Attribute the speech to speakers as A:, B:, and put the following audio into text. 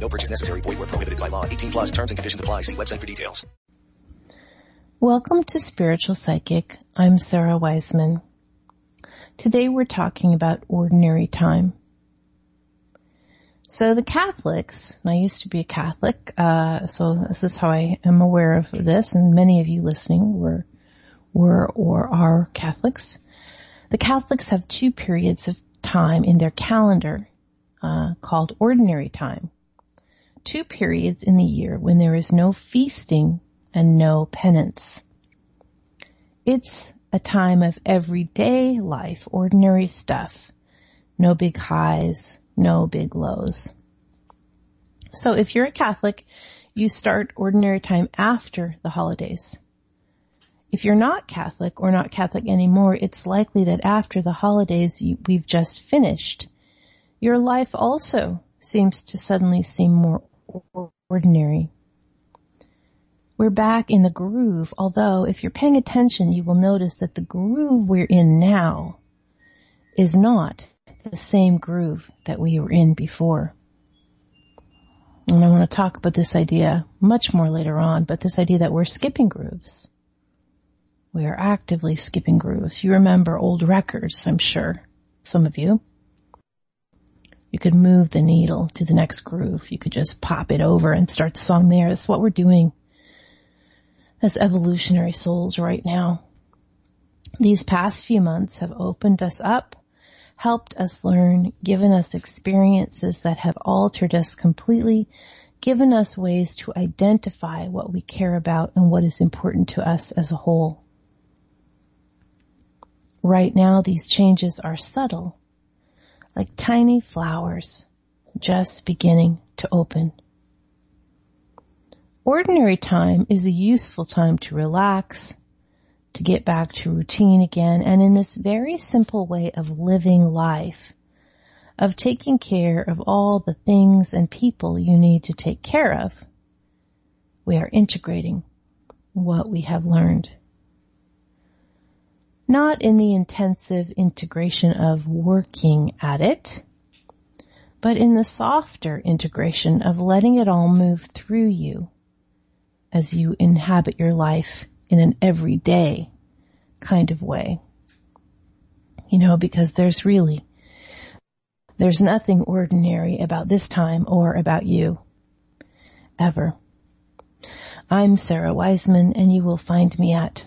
A: No purchase necessary. Void where prohibited by law. 18 plus terms and conditions apply. See website for details.
B: Welcome to Spiritual Psychic. I'm Sarah Wiseman. Today we're talking about ordinary time. So the Catholics, and I used to be a Catholic, uh, so this is how I am aware of this, and many of you listening were, were or are Catholics. The Catholics have two periods of time in their calendar uh, called ordinary time. Two periods in the year when there is no feasting and no penance. It's a time of everyday life, ordinary stuff. No big highs, no big lows. So if you're a Catholic, you start ordinary time after the holidays. If you're not Catholic or not Catholic anymore, it's likely that after the holidays you, we've just finished, your life also seems to suddenly seem more ordinary. We're back in the groove, although if you're paying attention, you will notice that the groove we're in now is not the same groove that we were in before. And I want to talk about this idea much more later on, but this idea that we're skipping grooves. We are actively skipping grooves. You remember old records, I'm sure. Some of you. You could move the needle to the next groove. You could just pop it over and start the song there. That's what we're doing as evolutionary souls right now. These past few months have opened us up helped us learn, given us experiences that have altered us completely, given us ways to identify what we care about and what is important to us as a whole. Right now, these changes are subtle, like tiny flowers just beginning to open. Ordinary time is a useful time to relax, to get back to routine again and in this very simple way of living life, of taking care of all the things and people you need to take care of, we are integrating what we have learned. Not in the intensive integration of working at it, but in the softer integration of letting it all move through you as you inhabit your life in an everyday kind of way. You know, because there's really, there's nothing ordinary about this time or about you. Ever. I'm Sarah Wiseman and you will find me at